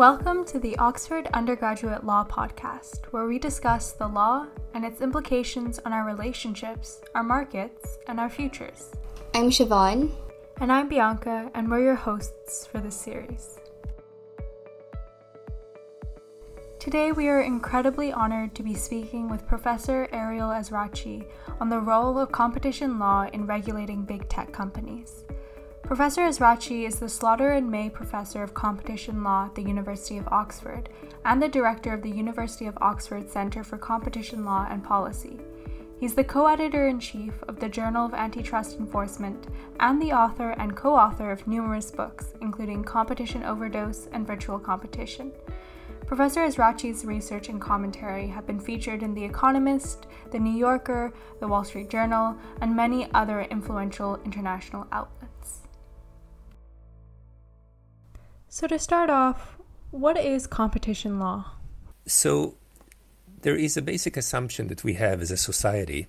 Welcome to the Oxford Undergraduate Law Podcast, where we discuss the law and its implications on our relationships, our markets, and our futures. I'm Siobhan. And I'm Bianca, and we're your hosts for this series. Today, we are incredibly honored to be speaking with Professor Ariel Ezrachi on the role of competition law in regulating big tech companies. Professor Ezrachi is the Slaughter and May Professor of Competition Law at the University of Oxford and the Director of the University of Oxford Centre for Competition Law and Policy. He's the co editor in chief of the Journal of Antitrust Enforcement and the author and co author of numerous books, including Competition Overdose and Virtual Competition. Professor Ezrachi's research and commentary have been featured in The Economist, The New Yorker, The Wall Street Journal, and many other influential international outlets. So, to start off, what is competition law? So, there is a basic assumption that we have as a society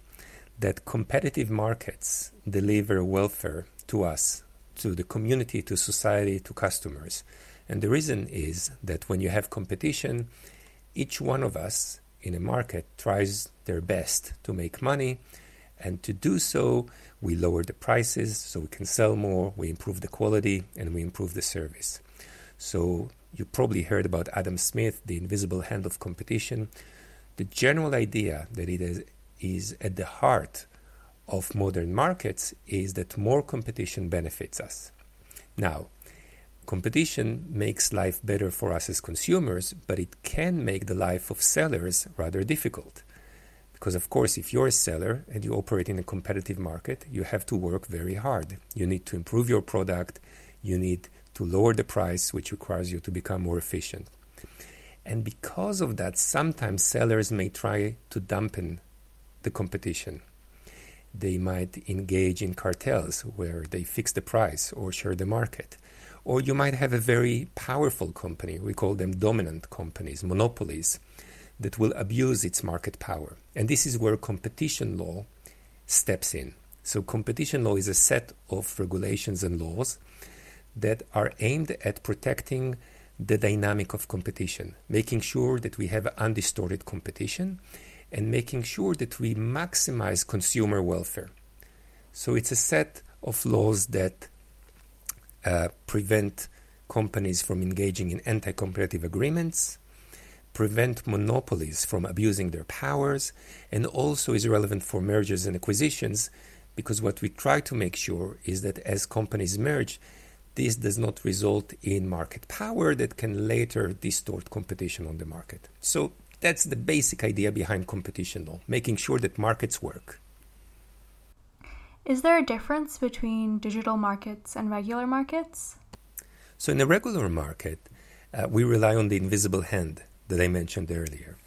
that competitive markets deliver welfare to us, to the community, to society, to customers. And the reason is that when you have competition, each one of us in a market tries their best to make money. And to do so, we lower the prices so we can sell more, we improve the quality, and we improve the service. So you probably heard about Adam Smith, the invisible hand of competition. The general idea that it is, is at the heart of modern markets is that more competition benefits us. Now, competition makes life better for us as consumers, but it can make the life of sellers rather difficult. Because, of course, if you're a seller and you operate in a competitive market, you have to work very hard. You need to improve your product, you need to lower the price, which requires you to become more efficient. And because of that, sometimes sellers may try to dampen the competition. They might engage in cartels where they fix the price or share the market. Or you might have a very powerful company, we call them dominant companies, monopolies, that will abuse its market power. And this is where competition law steps in. So, competition law is a set of regulations and laws that are aimed at protecting the dynamic of competition, making sure that we have undistorted competition and making sure that we maximize consumer welfare. So it's a set of laws that uh, prevent companies from engaging in anti competitive agreements, prevent monopolies from abusing their powers, and also is relevant for mergers and acquisitions because what we try to make sure is that as companies merge, this does not result in market power that can later distort competition on the market. So that's the basic idea behind competition law, making sure that markets work. Is there a difference between digital markets and regular markets? So, in a regular market, uh, we rely on the invisible hand that I mentioned earlier.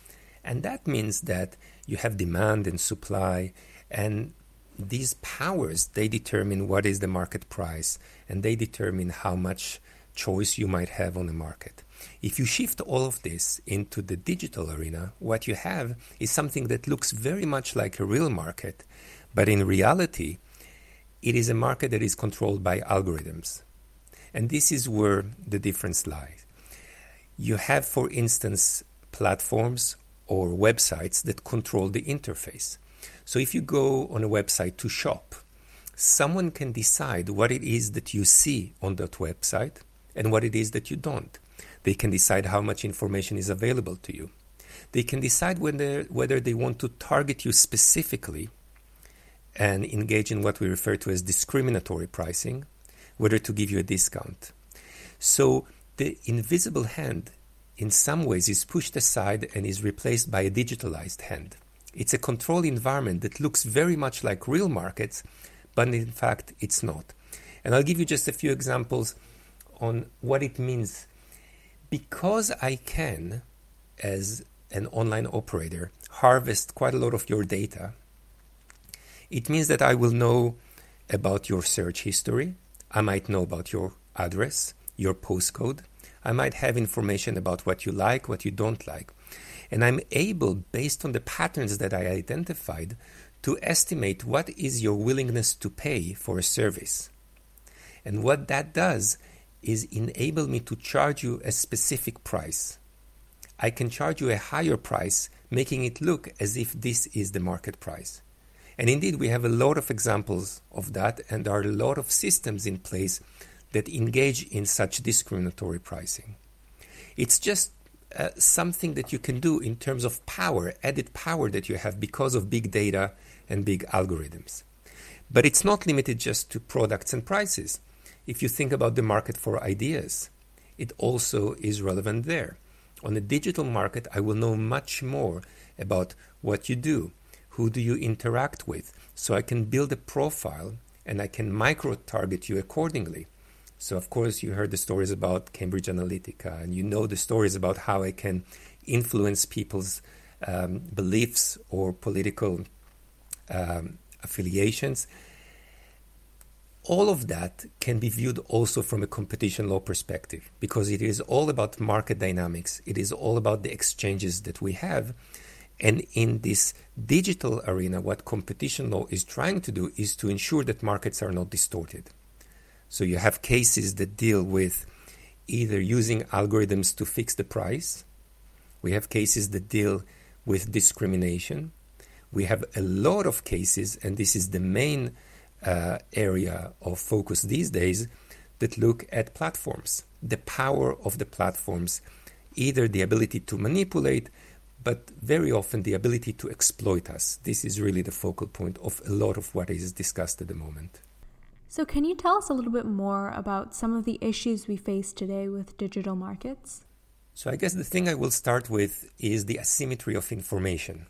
And that means that you have demand and supply, and these powers they determine what is the market price and they determine how much choice you might have on the market. If you shift all of this into the digital arena, what you have is something that looks very much like a real market, but in reality, it is a market that is controlled by algorithms. And this is where the difference lies. You have, for instance, platforms or websites that control the interface. So if you go on a website to shop, someone can decide what it is that you see on that website and what it is that you don't. They can decide how much information is available to you. They can decide whether, they want to target you specifically and engage in what we refer to as discriminatory pricing, whether to give you a discount. So the invisible hand, in some ways, is pushed aside and is replaced by a digitalized hand. It's a controlled environment that looks very much like real markets, but in fact, it's not. And I'll give you just a few examples on what it means. Because I can, as an online operator, harvest quite a lot of your data, it means that I will know about your search history. I might know about your address, your postcode. I might have information about what you like, what you don't like. And I'm able, based on the patterns that I identified, to estimate what is your willingness to pay for a service. And what that does is enable me to charge you a specific price. I can charge you a higher price, making it look as if this is the market price. And indeed, we have a lot of examples of that, and there are a lot of systems in place that engage in such discriminatory pricing. It's just uh, something that you can do in terms of power, added power that you have because of big data and big algorithms. But it's not limited just to products and prices. If you think about the market for ideas, it also is relevant there. On the digital market, I will know much more about what you do, who do you interact with, so I can build a profile and I can micro target you accordingly. So, of course, you heard the stories about Cambridge Analytica, and you know the stories about how I can influence people's um, beliefs or political um, affiliations. All of that can be viewed also from a competition law perspective because it is all about market dynamics. It is all about the exchanges that we have. And in this digital arena, what competition law is trying to do is to ensure that markets are not distorted. So you have cases that deal with either using algorithms to fix the price. We have cases that deal with discrimination. We have a lot of cases, and this is the main uh, area of focus these days, that look at platforms, the power of the platforms, either the ability to manipulate, but very often the ability to exploit us. This is really the focal point of a lot of what is discussed at the moment. So, can you tell us a little bit more about some of the issues we face today with digital markets? So, I guess the thing I will start with is the asymmetry of information.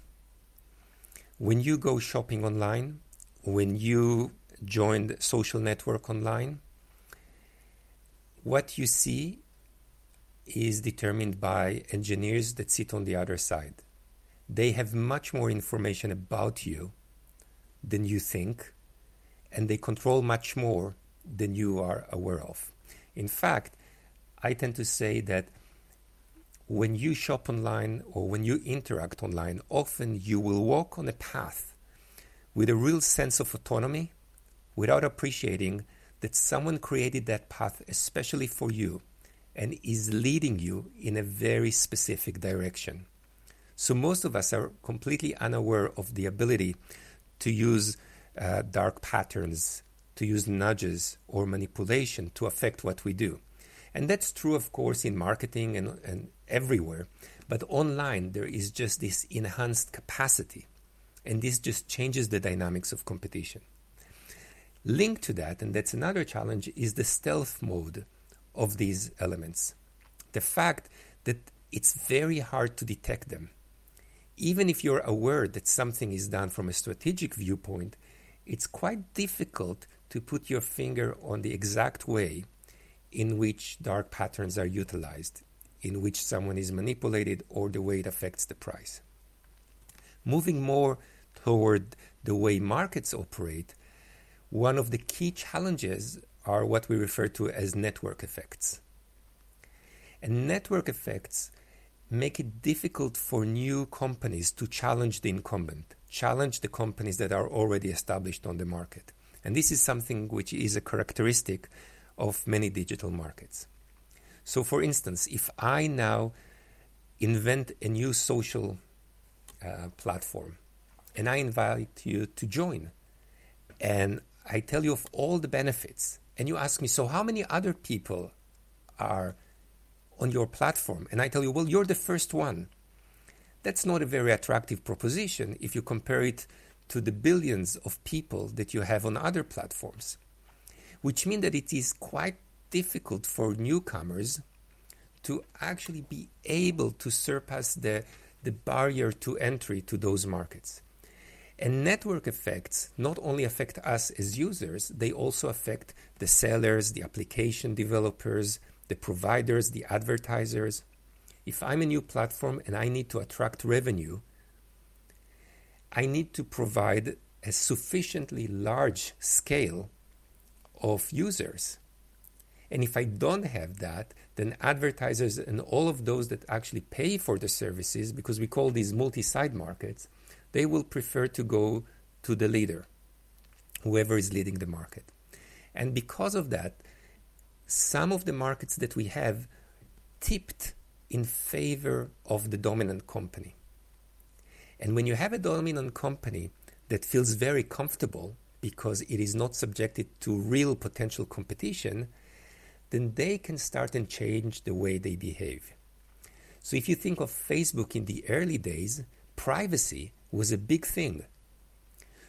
When you go shopping online, when you join the social network online, what you see is determined by engineers that sit on the other side. They have much more information about you than you think and they control much more than you are aware of. In fact, I tend to say that when you shop online or when you interact online, often you will walk on a path with a real sense of autonomy without appreciating that someone created that path especially for you and is leading you in a very specific direction. So most of us are completely unaware of the ability to use uh, dark patterns, to use nudges or manipulation to affect what we do. And that's true, of course, in marketing and, and everywhere. But online, there is just this enhanced capacity. And this just changes the dynamics of competition. Linked to that, and that's another challenge, is the stealth mode of these elements. The fact that it's very hard to detect them. Even if you're aware that something is done from a strategic viewpoint, it's quite difficult to put your finger on the exact way in which dark patterns are utilized, in which someone is manipulated, or the way it affects the price. Moving more toward the way markets operate, one of the key challenges are what we refer to as network effects. And network effects make it difficult for new companies to challenge the incumbent challenge the companies that are already established on the market. And this is something which is a characteristic of many digital markets. So, for instance, if I now invent a new social uh, platform and I invite you to join, and I tell you of all the benefits, and you ask me, so how many other people are on your platform? And I tell you, well, you're the first one that's not a very attractive proposition if you compare it to the billions of people that you have on other platforms, which means that it is quite difficult for newcomers to actually be able to surpass the, the barrier to entry to those markets. And network effects not only affect us as users, they also affect the sellers, the application developers, the providers, the advertisers, if I'm a new platform and I need to attract revenue, I need to provide a sufficiently large scale of users. And if I don't have that, then advertisers and all of those that actually pay for the services, because we call these multi side markets, they will prefer to go to the leader, whoever is leading the market. And because of that, some of the markets that we have tipped in favor of the dominant company. And when you have a dominant company that feels very comfortable because it is not subjected to real potential competition, then they can start and change the way they behave. So if you think of Facebook in the early days, privacy was a big thing.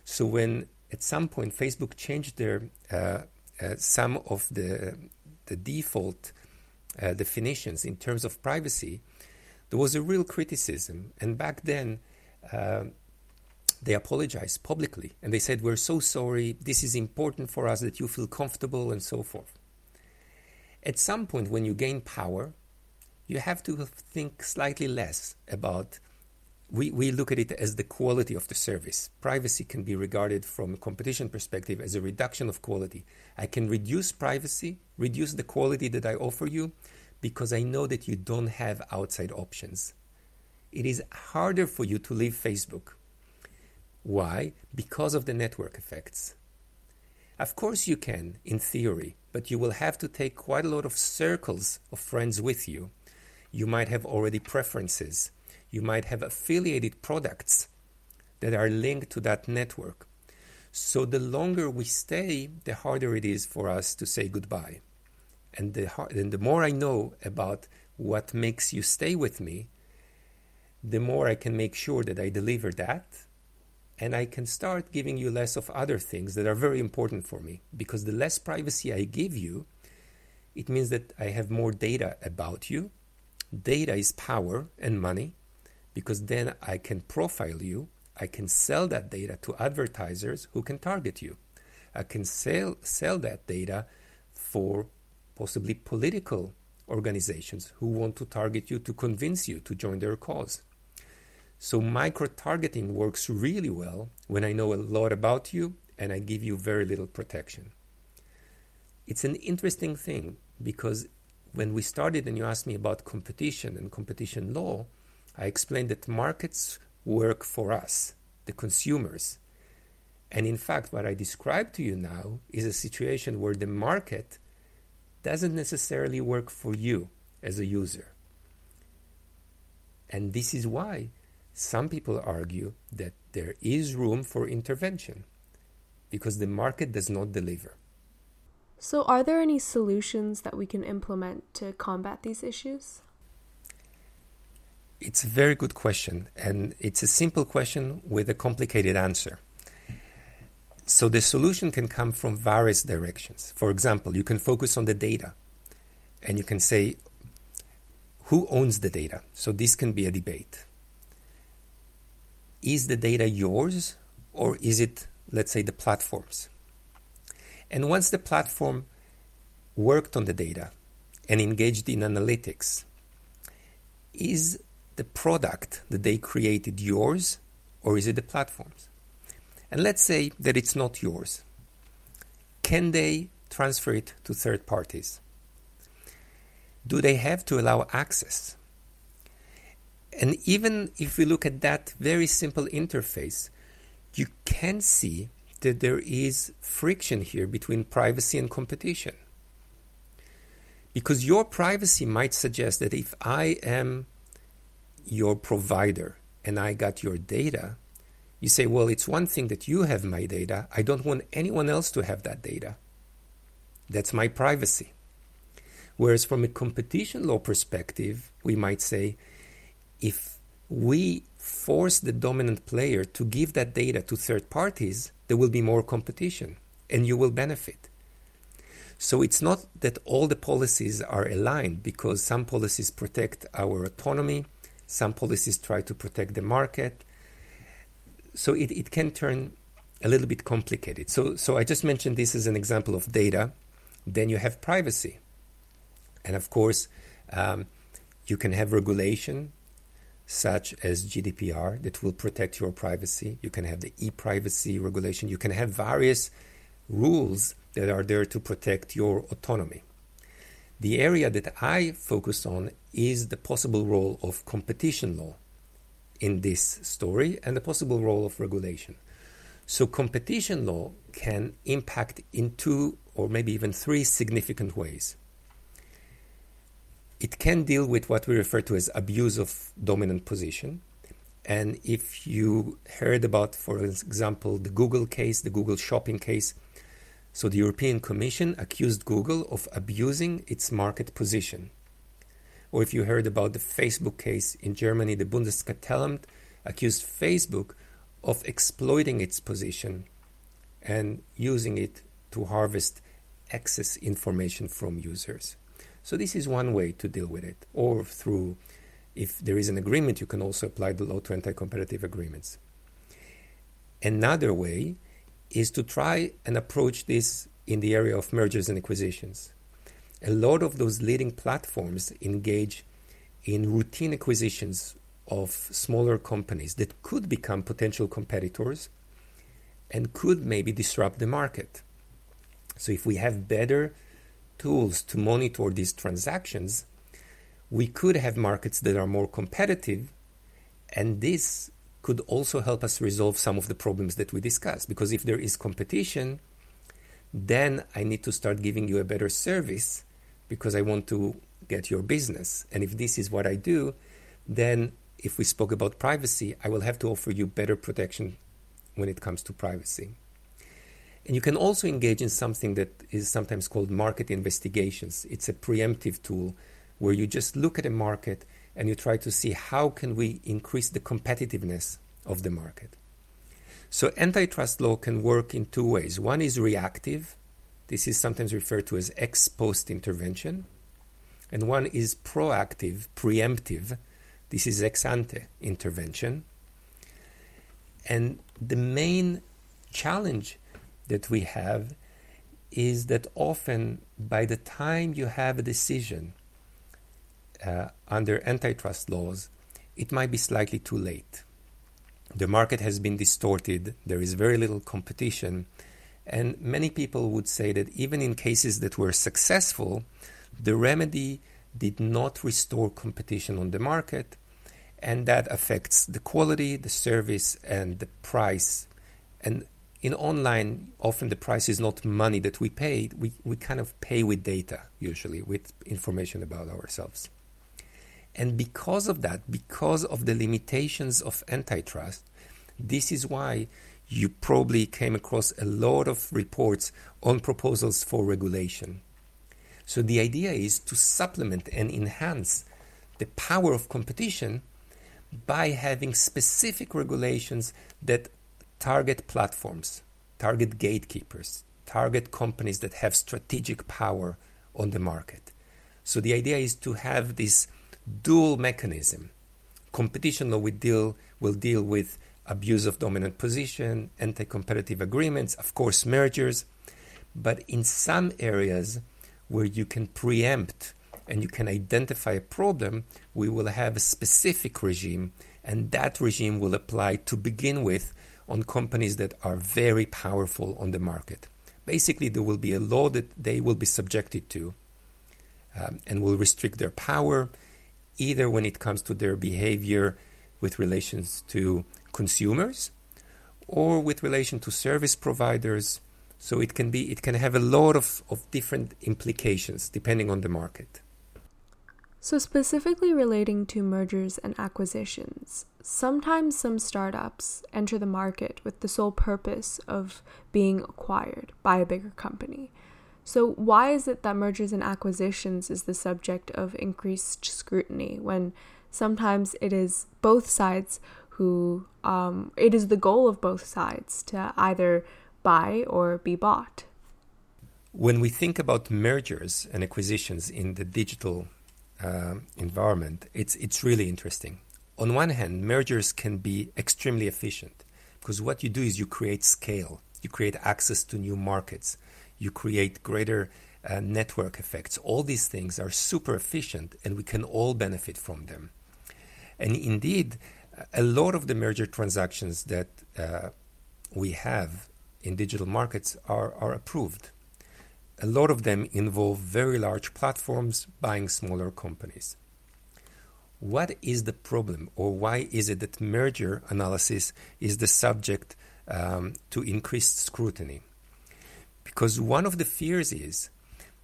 So when at some point Facebook changed their uh, uh, some of the the default uh, definitions in terms of privacy, there was a real criticism. And back then, uh, they apologized publicly and they said, We're so sorry. This is important for us that you feel comfortable and so forth. At some point, when you gain power, you have to think slightly less about. We, we look at it as the quality of the service. Privacy can be regarded from a competition perspective as a reduction of quality. I can reduce privacy, reduce the quality that I offer you, because I know that you don't have outside options. It is harder for you to leave Facebook why? Because of the network effects. Of course, you can, in theory, but you will have to take quite a lot of circles of friends with you. You might have already preferences. You might have affiliated products that are linked to that network. So, the longer we stay, the harder it is for us to say goodbye. And the, and the more I know about what makes you stay with me, the more I can make sure that I deliver that and I can start giving you less of other things that are very important for me. Because the less privacy I give you, it means that I have more data about you. Data is power and money, because then I can profile you. I can sell that data to advertisers who can target you. I can sell, sell that data for possibly political organizations who want to target you to convince you to join their cause. So micro targeting works really well when I know a lot about you and I give you very little protection. It's an interesting thing because when we started and you asked me about competition and competition law, I explained that markets work for us, the consumers. And in fact, what I described to you now is a situation where the market doesn't necessarily work for you as a user. And this is why some people argue that there is room for intervention because the market does not deliver. So, are there any solutions that we can implement to combat these issues? It's a very good question, and it's a simple question with a complicated answer. So, the solution can come from various directions. For example, you can focus on the data and you can say, who owns the data? So, this can be a debate is the data yours or is it, let's say, the platform's? And once the platform worked on the data and engaged in analytics, is the product that they created yours or is it the platform's? And let's say that it's not yours. Can they transfer it to third parties? Do they have to allow access? And even if we look at that very simple interface, you can see that there is friction here between privacy and competition. Because your privacy might suggest that if I am your provider and I got your data, you say, well, it's one thing that you have my data. I don't want anyone else to have that data. That's my privacy. Whereas from a competition law perspective, we might say, if we force the dominant player to give that data to third parties, there will be more competition and you will benefit. So it's not that all the policies are aligned because some policies protect our autonomy, some policies try to protect the market. So it, it can turn a little bit complicated. So, so I just mentioned this as an example of data. Then you have privacy. And of course, um, you can have regulation such as GDPR that will protect your privacy. You can have the e privacy regulation. You can have various rules that are there to protect your autonomy. The area that I focus on is the possible role of competition law in this story and the possible role of regulation. So, competition law can impact in two or maybe even three significant ways. It can deal with what we refer to as abuse of dominant position. And if you heard about, for example, the Google case, the Google shopping case, so the European Commission accused Google of abusing its market position. Or if you heard about the Facebook case in Germany, the Bundeskartellamt accused Facebook of exploiting its position and using it to harvest excess information from users. So this is one way to deal with it, or through, if there is an agreement, you can also apply the law to anti-competitive agreements. Another way is to try and approach this in the area of mergers and acquisitions. A lot of those leading platforms engage in routine acquisitions of smaller companies that could become potential competitors and could maybe disrupt the market. So, if we have better tools to monitor these transactions, we could have markets that are more competitive, and this could also help us resolve some of the problems that we discussed. Because if there is competition, then I need to start giving you a better service because I want to get your business. And if this is what I do, then if we spoke about privacy, I will have to offer you better protection when it comes to privacy. And you can also engage in something that is sometimes called market investigations. It's a preemptive tool where you just look at a market and you try to see how can we increase the competitiveness of the market. So antitrust law can work in two ways. One is reactive. This is sometimes referred to as ex post intervention. And one is proactive, preemptive. This is ex ante intervention. And the main challenge that we have is that often by the time you have a decision uh, under antitrust laws, it might be slightly too late. The market has been distorted, there is very little competition, and many people would say that even in cases that were successful, the remedy did not restore competition on the market, and that affects the quality, the service, and the price. And in online, often the price is not money that we pay. We, we kind of pay with data, usually, with information about ourselves. And because of that, because of the limitations of antitrust, this is why you probably came across a lot of reports on proposals for regulation. So the idea is to supplement and enhance the power of competition by having specific regulations that target platforms, target gatekeepers, target companies that have strategic power on the market. So the idea is to have this dual mechanism. Competition law will deal, will deal with abuse of dominant position, anti-competitive agreements, of course mergers, but in some areas where you can preempt and you can identify a problem, we will have a specific regime, and that regime will apply to begin with on companies that are very powerful on the market. Basically, there will be a law that they will be subjected to um, and will restrict their power, either when it comes to their behavior with relations to consumers or with relation to service providers. So it can be it can have a lot of, of different implications depending on the market. So, specifically relating to mergers and acquisitions, sometimes some startups enter the market with the sole purpose of being acquired by a bigger company. So, why is it that mergers and acquisitions is the subject of increased scrutiny when sometimes it is both sides who, um, it is the goal of both sides to either buy or be bought? When we think about mergers and acquisitions in the digital uh, environment, it's it's really interesting. On one hand, mergers can be extremely efficient because what you do is you create scale, you create access to new markets, you create greater uh, network effects. All these things are super efficient, and we can all benefit from them. And indeed, a lot of the merger transactions that uh, we have in digital markets are, are approved a lot of them involve very large platforms buying smaller companies. What is the problem, or why is it that merger analysis is the subject um, to increased scrutiny? Because one of the fears is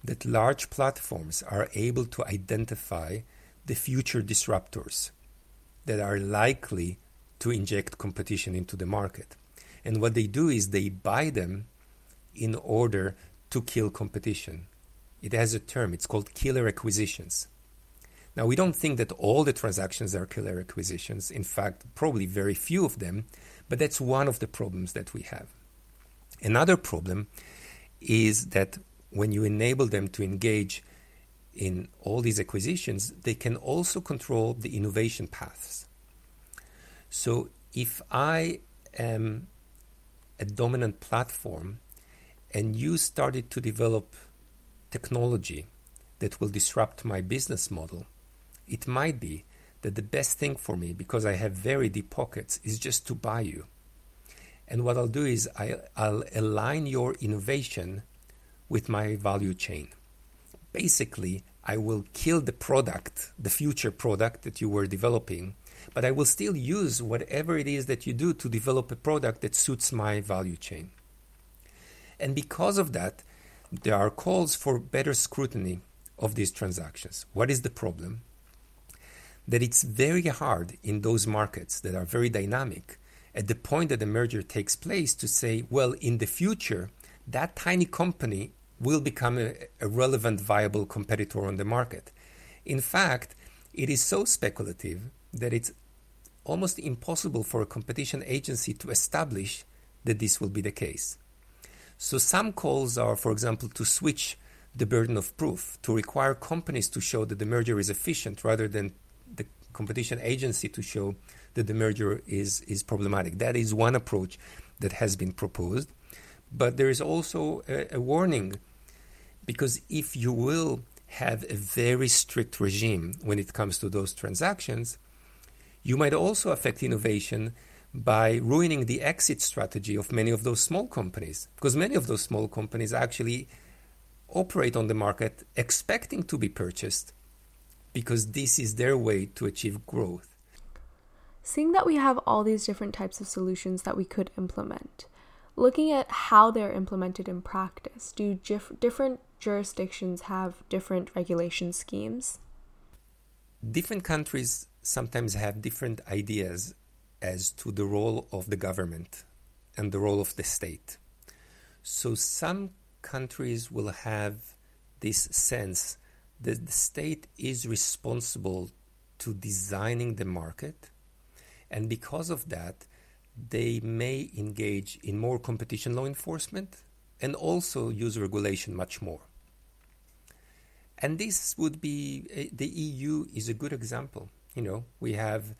that large platforms are able to identify the future disruptors that are likely to inject competition into the market. And what they do is they buy them in order to kill competition. It has a term, it's called killer acquisitions. Now, we don't think that all the transactions are killer acquisitions. In fact, probably very few of them, but that's one of the problems that we have. Another problem is that when you enable them to engage in all these acquisitions, they can also control the innovation paths. So if I am a dominant platform and you started to develop technology that will disrupt my business model, it might be that the best thing for me, because I have very deep pockets, is just to buy you. And what I'll do is I, will align your innovation with my value chain. Basically, I will kill the product, the future product that you were developing, but I will still use whatever it is that you do to develop a product that suits my value chain. And because of that, there are calls for better scrutiny of these transactions. What is the problem? That it's very hard in those markets that are very dynamic at the point that the merger takes place to say, well, in the future, that tiny company will become a, a relevant, viable competitor on the market. In fact, it is so speculative that it's almost impossible for a competition agency to establish that this will be the case. So some calls are, for example, to switch the burden of proof, to require companies to show that the merger is efficient rather than the competition agency to show that the merger is, is problematic. That is one approach that has been proposed. But there is also a, a warning because if you will have a very strict regime when it comes to those transactions, you might also affect innovation by ruining the exit strategy of many of those small companies, because many of those small companies actually operate on the market expecting to be purchased because this is their way to achieve growth. Seeing that we have all these different types of solutions that we could implement, looking at how they're implemented in practice, do gif- different jurisdictions have different regulation schemes? Different countries sometimes have different ideas as to the role of the government and the role of the state. So some countries will have this sense that the state is responsible to designing the market, and because of that, they may engage in more competition law enforcement and also use regulation much more. And this would be uh, the EU is a good example. You know, we have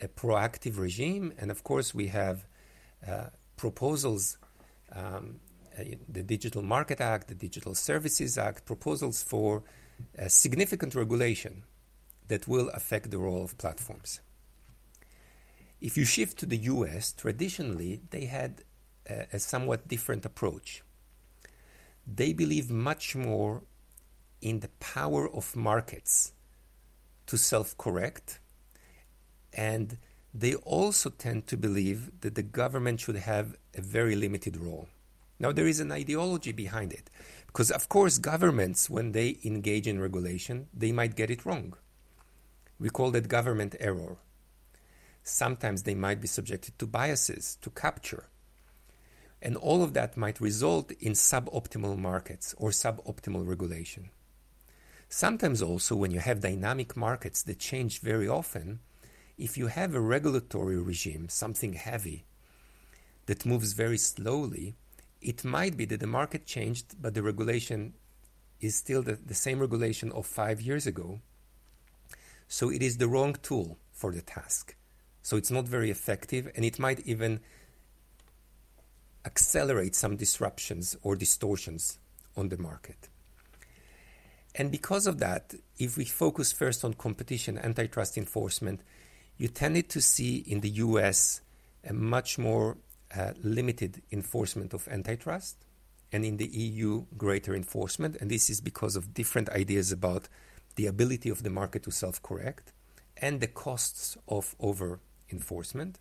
a proactive regime, and of course, we have uh, proposals, um, uh, the Digital Market Act, the Digital Services Act, proposals for significant regulation that will affect the role of platforms. If you shift to the US, traditionally they had a, a somewhat different approach. They believe much more in the power of markets to self correct and they also tend to believe that the government should have a very limited role. Now, there is an ideology behind it. Because, of course, governments, when they engage in regulation, they might get it wrong. We call that government error. Sometimes they might be subjected to biases, to capture. And all of that might result in suboptimal markets or suboptimal regulation. Sometimes also, when you have dynamic markets that change very often, if you have a regulatory regime, something heavy, that moves very slowly, it might be that the market changed, but the regulation is still the, the same regulation of five years ago. So it is the wrong tool for the task. So it's not very effective, and it might even accelerate some disruptions or distortions on the market. And because of that, if we focus first on competition, antitrust enforcement, you tended to see in the US a much more uh, limited enforcement of antitrust, and in the EU, greater enforcement. And this is because of different ideas about the ability of the market to self correct and the costs of over enforcement.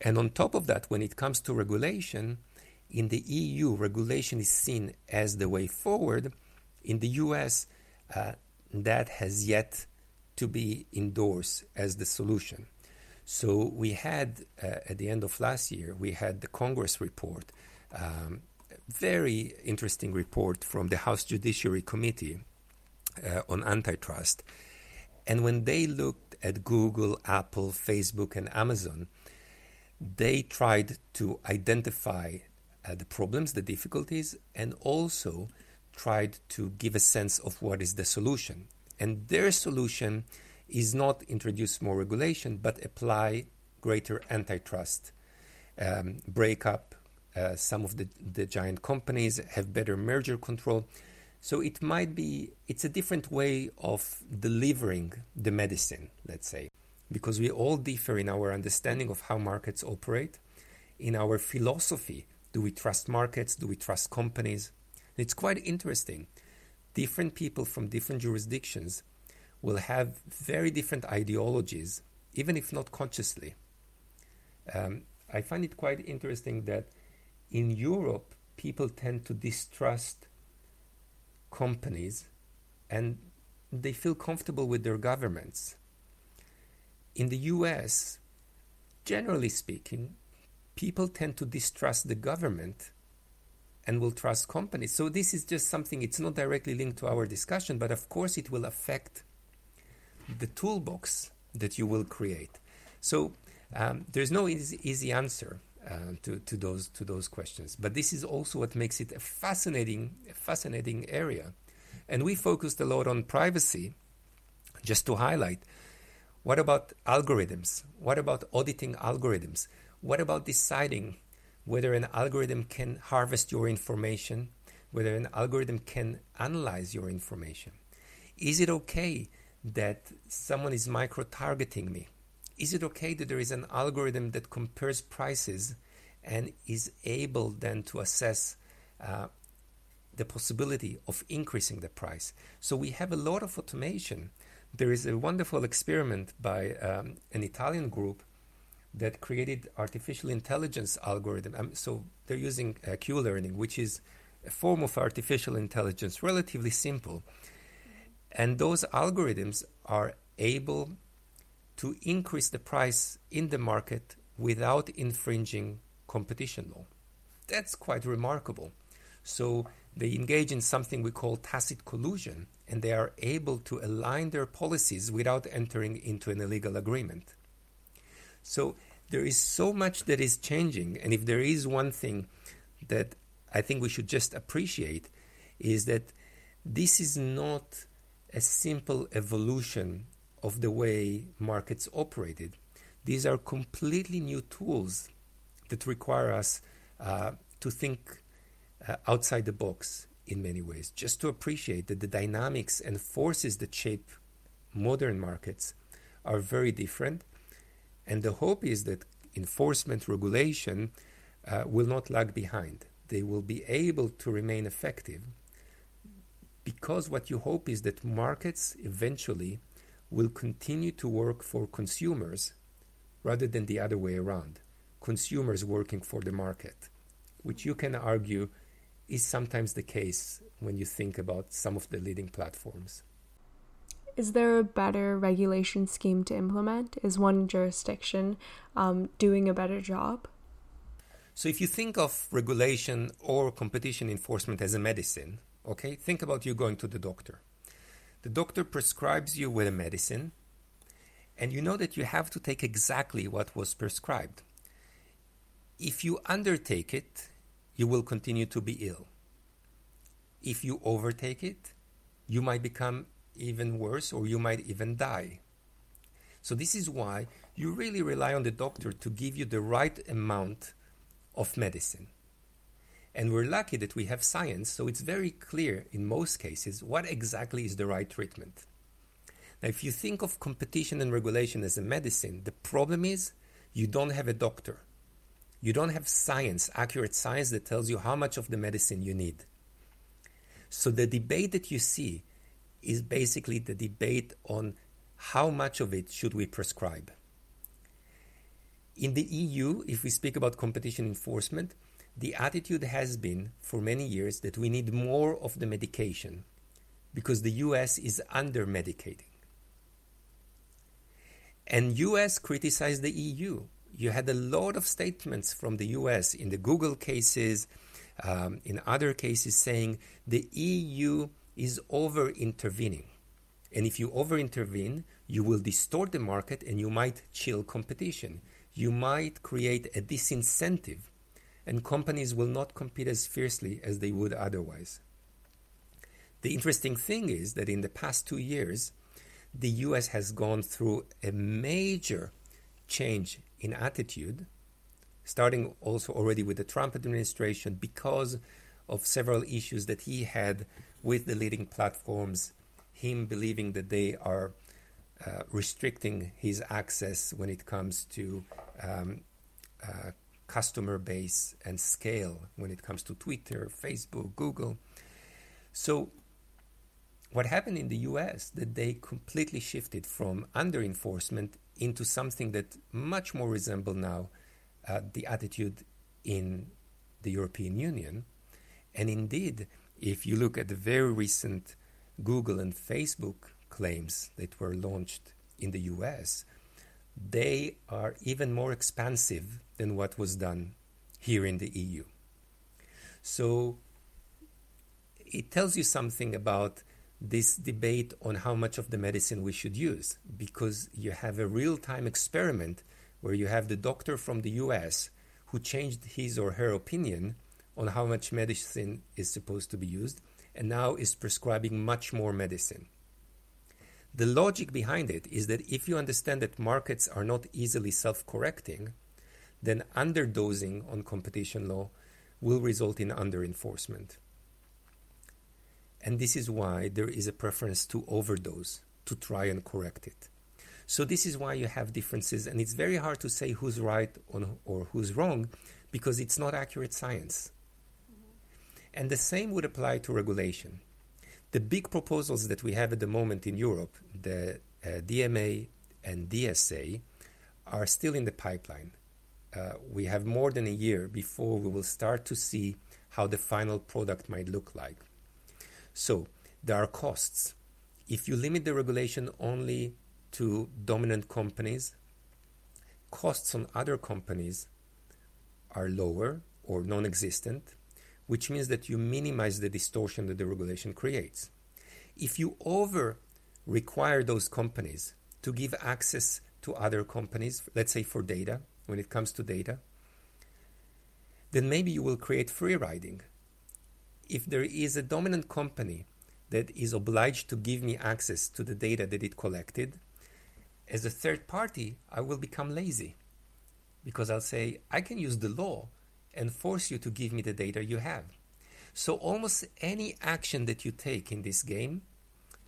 And on top of that, when it comes to regulation, in the EU, regulation is seen as the way forward. In the US, uh, that has yet to be endorsed as the solution. So we had uh, at the end of last year, we had the Congress report, um, very interesting report from the House Judiciary Committee uh, on antitrust. And when they looked at Google, Apple, Facebook, and Amazon, they tried to identify uh, the problems, the difficulties, and also tried to give a sense of what is the solution. And their solution is not introduce more regulation, but apply greater antitrust, um, break up uh, some of the, the giant companies, have better merger control. So it might be, it's a different way of delivering the medicine, let's say, because we all differ in our understanding of how markets operate, in our philosophy. Do we trust markets? Do we trust companies? It's quite interesting. Different people from different jurisdictions will have very different ideologies, even if not consciously. Um, I find it quite interesting that in Europe, people tend to distrust companies and they feel comfortable with their governments. In the US, generally speaking, people tend to distrust the government and will trust companies. So this is just something, it's not directly linked to our discussion, but of course it will affect the toolbox that you will create. So um, there's no easy, easy answer uh, to, to those to those questions. But this is also what makes it a fascinating fascinating area. And we focused a lot on privacy, just to highlight. What about algorithms? What about auditing algorithms? What about deciding whether an algorithm can harvest your information, whether an algorithm can analyze your information? Is it okay that someone is micro targeting me? Is it okay that there is an algorithm that compares prices and is able then to assess uh, the possibility of increasing the price? So we have a lot of automation. There is a wonderful experiment by um, an Italian group that created artificial intelligence algorithm. Um, so they're using uh, Q learning, which is a form of artificial intelligence, relatively simple and those algorithms are able to increase the price in the market without infringing competition law. That's quite remarkable. So they engage in something we call tacit collusion, and they are able to align their policies without entering into an illegal agreement. So there is so much that is changing, and if there is one thing that I think we should just appreciate, is that this is not a simple evolution of the way markets operated. These are completely new tools that require us uh, to think uh, outside the box in many ways, just to appreciate that the dynamics and forces that shape modern markets are very different. And the hope is that enforcement regulation uh, will not lag behind. They will be able to remain effective because what you hope is that markets eventually will continue to work for consumers rather than the other way around. Consumers working for the market, which you can argue is sometimes the case when you think about some of the leading platforms. Is there a better regulation scheme to implement? Is one jurisdiction um, doing a better job? So, if you think of regulation or competition enforcement as a medicine, Okay, think about you going to the doctor. The doctor prescribes you with a medicine, and you know that you have to take exactly what was prescribed. If you undertake it, you will continue to be ill. If you overtake it, you might become even worse or you might even die. So, this is why you really rely on the doctor to give you the right amount of medicine. And we're lucky that we have science, so it's very clear in most cases what exactly is the right treatment. Now, if you think of competition and regulation as a medicine, the problem is you don't have a doctor. You don't have science, accurate science that tells you how much of the medicine you need. So the debate that you see is basically the debate on how much of it should we prescribe. In the EU, if we speak about competition enforcement, the attitude has been for many years that we need more of the medication because the US is under medicating. And US criticized the EU. You had a lot of statements from the US in the Google cases, um, in other cases, saying the EU is over intervening. And if you over intervene, you will distort the market and you might chill competition. You might create a disincentive, and companies will not compete as fiercely as they would otherwise. The interesting thing is that in the past two years, the US has gone through a major change in attitude, starting also already with the Trump administration because of several issues that he had with the leading platforms, him believing that they are uh, restricting his access when it comes to um, uh, customer base and scale, when it comes to Twitter, Facebook, Google. So what happened in the US that they completely shifted from under enforcement into something that much more resemble now uh, the attitude in the European Union. And indeed, if you look at the very recent Google and Facebook claims that were launched in the US, they are even more expansive than what was done here in the EU. So it tells you something about this debate on how much of the medicine we should use because you have a real time experiment where you have the doctor from the US who changed his or her opinion on how much medicine is supposed to be used and now is prescribing much more medicine. The logic behind it is that if you understand that markets are not easily self correcting, then underdosing on competition law will result in under enforcement. And this is why there is a preference to overdose, to try and correct it. So this is why you have differences, and it's very hard to say who's right or who's wrong because it's not accurate science. And the same would apply to regulation. The big proposals that we have at the moment in Europe, the uh, DMA and DSA, are still in the pipeline. Uh, we have more than a year before we will start to see how the final product might look like. So there are costs. If you limit the regulation only to dominant companies, costs on other companies are lower or non existent, which means that you minimize the distortion that the regulation creates. If you over require those companies to give access to other companies, let's say for data, when it comes to data, then maybe you will create free riding if there is a dominant company that is obliged to give me access to the data that it collected, as a third party, I will become lazy because I'll say, I can use the law and force you to give me the data you have. So almost any action that you take in this game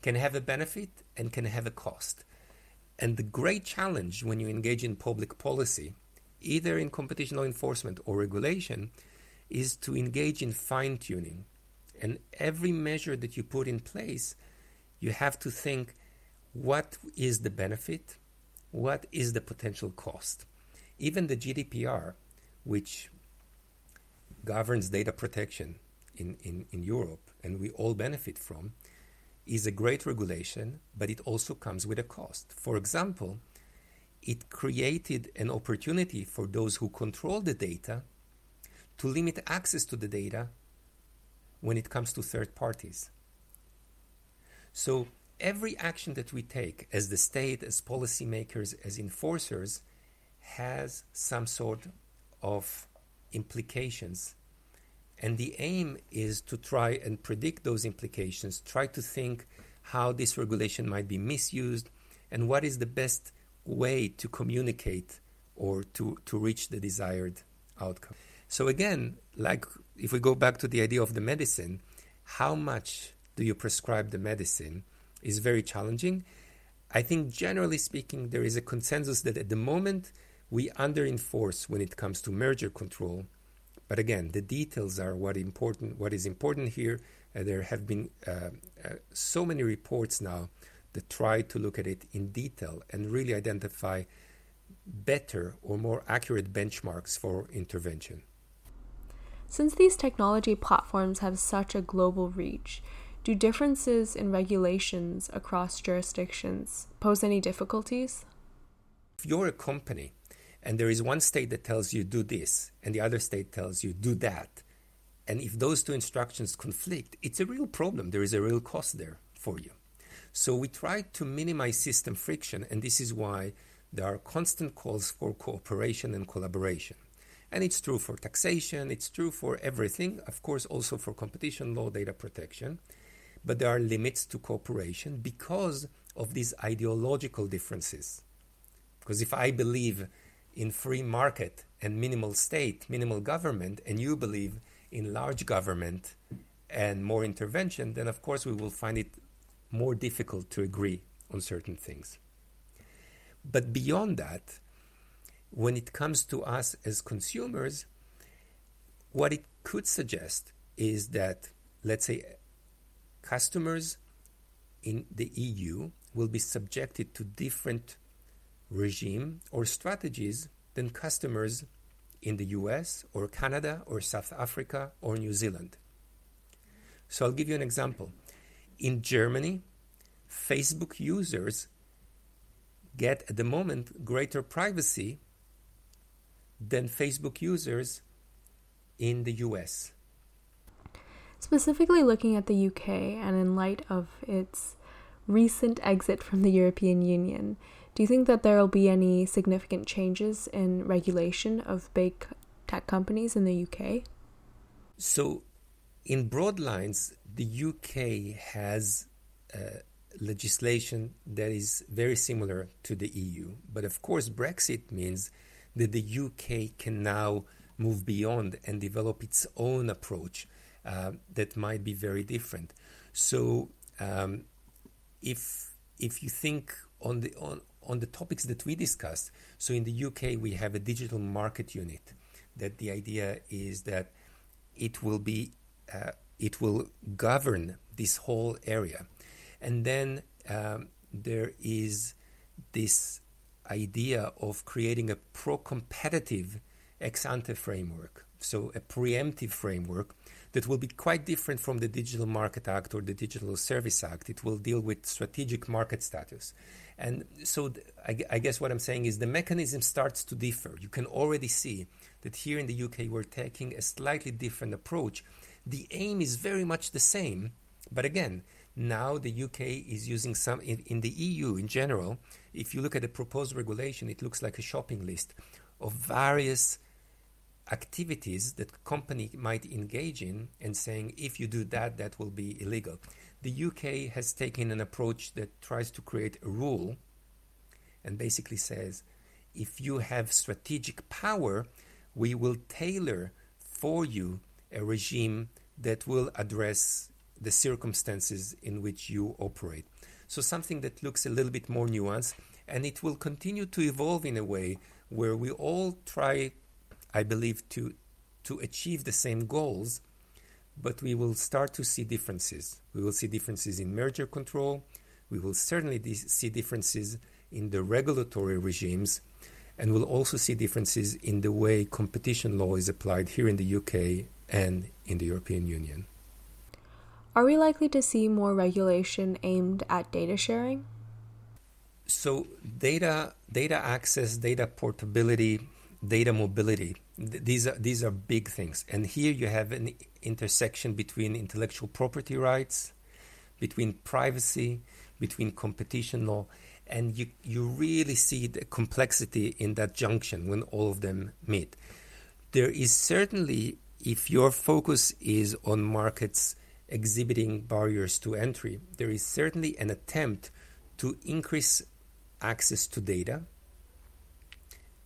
can have a benefit and can have a cost. And the great challenge when you engage in public policy, either in competition law enforcement or regulation, is to engage in fine tuning. And every measure that you put in place, you have to think what is the benefit? What is the potential cost? Even the GDPR, which governs data protection in, in, in Europe and we all benefit from, is a great regulation, but it also comes with a cost. For example, it created an opportunity for those who control the data to limit access to the data when it comes to third parties. So every action that we take as the state, as policymakers, as enforcers, has some sort of implications. And the aim is to try and predict those implications, try to think how this regulation might be misused, and what is the best way to communicate or to, to reach the desired outcome. So, again, like if we go back to the idea of the medicine, how much do you prescribe the medicine is very challenging. I think generally speaking, there is a consensus that at the moment we under enforce when it comes to merger control. But again, the details are what important. What is important here? Uh, there have been uh, uh, so many reports now that try to look at it in detail and really identify better or more accurate benchmarks for intervention. Since these technology platforms have such a global reach, do differences in regulations across jurisdictions pose any difficulties? If you're a company and there is one state that tells you do this and the other state tells you do that, and if those two instructions conflict, it's a real problem. There is a real cost there for you. So we try to minimize system friction, and this is why there are constant calls for cooperation and collaboration. And it's true for taxation, it's true for everything, of course, also for competition law, data protection. But there are limits to cooperation because of these ideological differences. Because if I believe in free market and minimal state, minimal government, and you believe in large government and more intervention, then of course we will find it more difficult to agree on certain things. But beyond that, when it comes to us as consumers, what it could suggest is that, let's say, customers in the EU will be subjected to different regime or strategies than customers in the US or Canada or South Africa or New Zealand. So I'll give you an example. In Germany, Facebook users get at the moment greater privacy than Facebook users in the US. Specifically looking at the UK and in light of its recent exit from the European Union, do you think that there will be any significant changes in regulation of big tech companies in the UK? So, in broad lines, the UK has uh, legislation that is very similar to the EU. But of course, Brexit means that the UK can now move beyond and develop its own approach uh, that might be very different. So, um, if if you think on the on, on the topics that we discussed, so in the UK we have a digital market unit. That the idea is that it will be uh, it will govern this whole area. And then um, there is this idea of creating a pro competitive ex ante framework, so a preemptive framework that will be quite different from the Digital Market Act or the Digital Service Act. It will deal with strategic market status. And so th- I, I, guess what I'm saying is the mechanism starts to differ. You can already see that here in the UK we're taking a slightly different approach. The aim is very much the same, but again, now the UK is using some, in, in, the EU in general, if you look at the proposed regulation, it looks like a shopping list of various activities that company might engage in and saying if you do that that will be illegal the UK has taken an approach that tries to create a rule and basically says if you have strategic power we will tailor for you a regime that will address the circumstances in which you operate. So, something that looks a little bit more nuanced, and it will continue to evolve in a way where we all try, I believe, to, to achieve the same goals, but we will start to see differences. We will see differences in merger control, we will certainly di- see differences in the regulatory regimes, and we'll also see differences in the way competition law is applied here in the UK and in the European Union. Are we likely to see more regulation aimed at data sharing? So, data, data access, data portability, data mobility, th- these are, these are big things. And here you have an intersection between intellectual property rights, between privacy, between competition law, and you, you really see the complexity in that junction when all of them meet. There is certainly, if your focus is on markets exhibiting barriers to entry, there is certainly an attempt to increase access to data.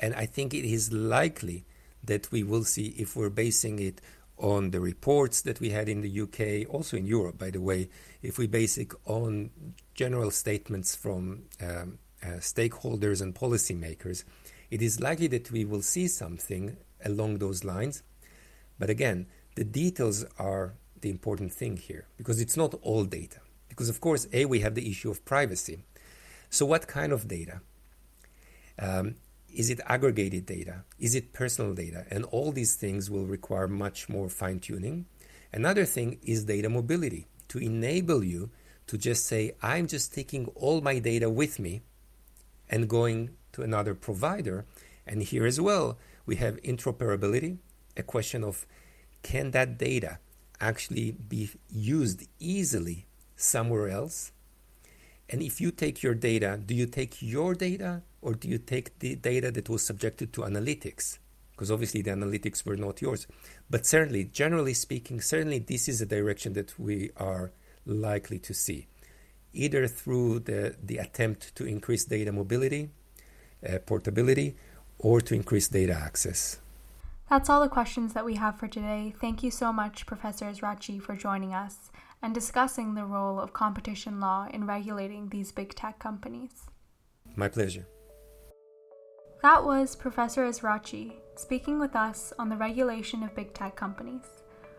And I think it is likely that we will see if we're basing it on the reports that we had in the UK, also in Europe, by the way, if we base it on general statements from um, uh, stakeholders and policymakers, it is likely that we will see something along those lines. But again, the details are the important thing here because it's not all data. Because, of course, A, we have the issue of privacy. So, what kind of data? Um, Is it aggregated data? Is it personal data? And all these things will require much more fine tuning. Another thing is data mobility to enable you to just say, I'm just taking all my data with me and going to another provider. And here as well, we have interoperability, a question of can that data actually be used easily somewhere else? And if you take your data, do you take your data or do you take the data that was subjected to analytics? Because obviously the analytics were not yours. But certainly, generally speaking, certainly this is a direction that we are likely to see, either through the, the attempt to increase data mobility, uh, portability, or to increase data access. That's all the questions that we have for today. Thank you so much, Professor Ezrachi, for joining us and discussing the role of competition law in regulating these big tech companies. My pleasure. That was Professor Ezrachi speaking with us on the regulation of big tech companies.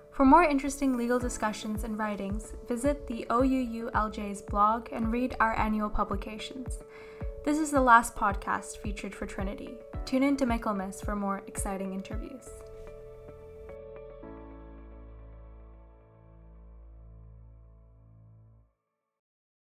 For more interesting legal discussions and writings, visit the OUU-LJ's blog and read our annual publications. This is the last podcast featured for Trinity. Tune in to Michaelmas for more exciting interviews.